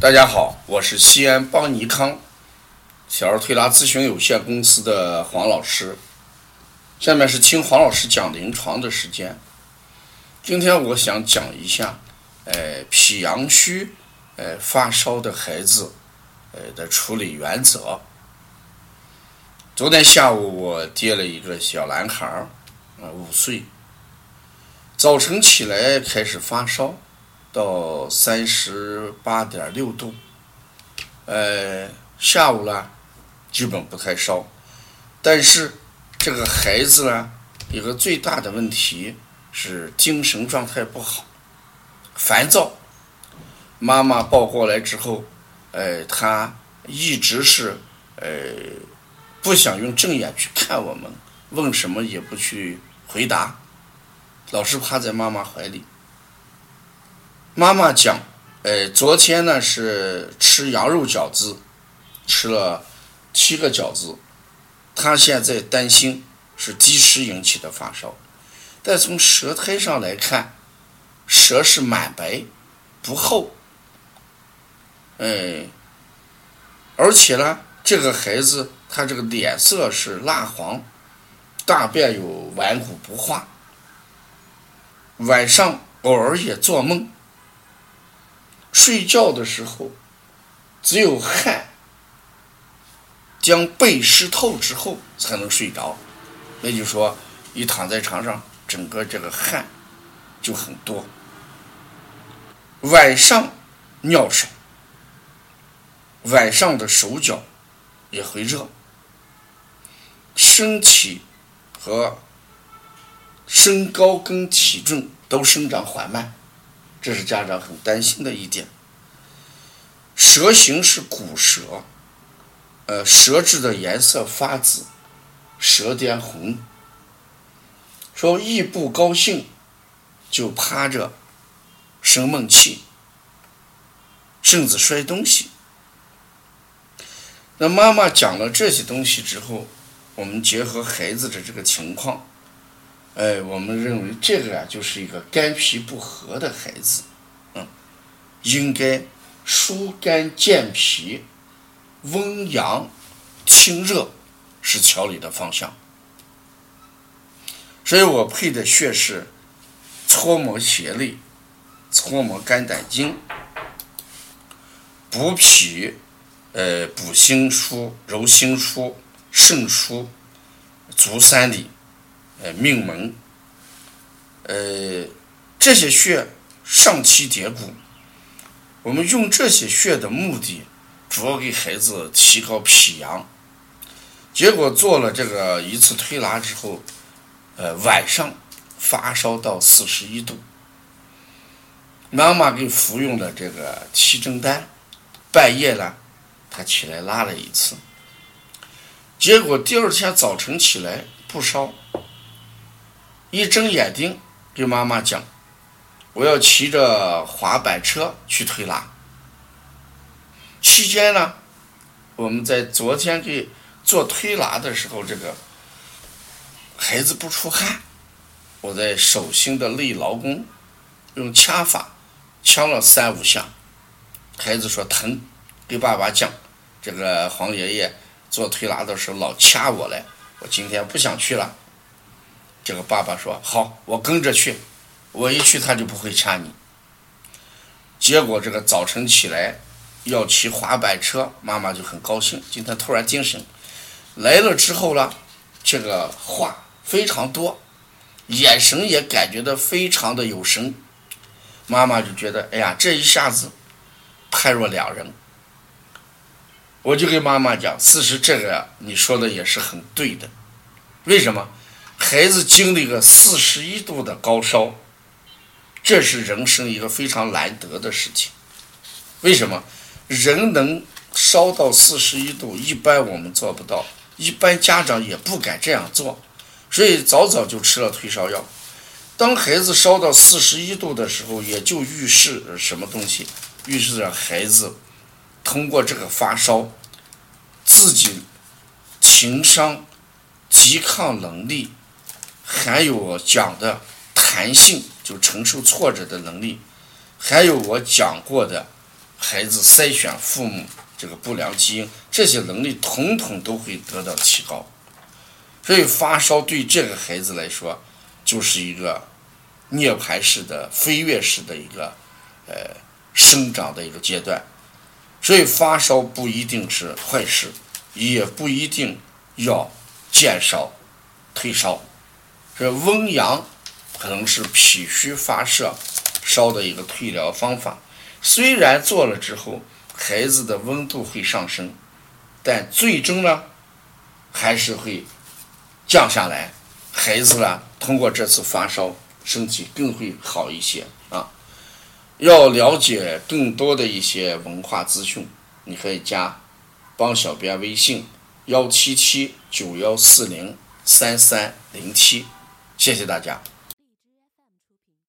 大家好，我是西安邦尼康小儿推拿咨询有限公司的黄老师。下面是听黄老师讲临床的时间。今天我想讲一下，呃，脾阳虚，呃，发烧的孩子，呃的处理原则。昨天下午我接了一个小男孩儿，呃，五岁，早晨起来开始发烧。到三十八点六度，呃，下午呢，基本不太烧，但是这个孩子呢，一个最大的问题是精神状态不好，烦躁。妈妈抱过来之后，呃，他一直是呃不想用正眼去看我们，问什么也不去回答，老是趴在妈妈怀里。妈妈讲，呃，昨天呢是吃羊肉饺子，吃了七个饺子，他现在担心是积食引起的发烧，但从舌苔上来看，舌是满白，不厚，哎，而且呢，这个孩子他这个脸色是蜡黄，大便有顽固不化，晚上偶尔也做梦。睡觉的时候，只有汗将背湿透之后才能睡着。那就说，一躺在床上，整个这个汗就很多。晚上尿少，晚上的手脚也会热，身体和身高跟体重都生长缓慢。这是家长很担心的一点。舌形是骨舌，呃，舌质的颜色发紫，舌尖红。说一不高兴就趴着生闷气，甚至摔东西。那妈妈讲了这些东西之后，我们结合孩子的这个情况。哎，我们认为这个啊，就是一个肝脾不和的孩子，嗯，应该疏肝健脾、温阳、清热是调理的方向。所以我配的穴是搓摩胁肋、搓摩肝胆经、补脾、呃补心腧、揉心腧、肾腧、足三里。呃，命门，呃，这些穴上七叠骨，我们用这些穴的目的，主要给孩子提高脾阳。结果做了这个一次推拿之后，呃，晚上发烧到四十一度，妈妈给服用了这个七珍丹，半夜呢，他起来拉了一次，结果第二天早晨起来不烧。一睁眼睛，给妈妈讲：“我要骑着滑板车去推拿。”期间呢，我们在昨天给做推拿的时候，这个孩子不出汗，我在手心的内劳宫用掐法掐了三五下，孩子说疼，给爸爸讲：“这个黄爷爷做推拿的时候老掐我嘞，我今天不想去了。”这个爸爸说：“好，我跟着去。我一去，他就不会掐你。”结果这个早晨起来要骑滑板车，妈妈就很高兴。今天突然精神来了之后呢，这个话非常多，眼神也感觉到非常的有神。妈妈就觉得：“哎呀，这一下子判若两人。”我就跟妈妈讲：“事实这个你说的也是很对的，为什么？”孩子经历个四十一度的高烧，这是人生一个非常难得的事情。为什么人能烧到四十一度？一般我们做不到，一般家长也不敢这样做，所以早早就吃了退烧药。当孩子烧到四十一度的时候，也就预示什么东西？预示着孩子通过这个发烧，自己情商、抵抗能力。还有我讲的弹性，就承受挫折的能力，还有我讲过的孩子筛选父母这个不良基因，这些能力统统都会得到提高。所以发烧对这个孩子来说，就是一个涅槃式的飞跃式的一个呃生长的一个阶段。所以发烧不一定是坏事，也不一定要减烧、退烧。这温阳可能是脾虚发热烧的一个退疗方法。虽然做了之后，孩子的温度会上升，但最终呢，还是会降下来。孩子呢，通过这次发烧，身体更会好一些啊。要了解更多的一些文化资讯，你可以加帮小编微信：幺七七九幺四零三三零七。谢谢大家。